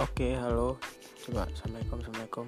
Oke, halo. Coba assalamualaikum, assalamualaikum.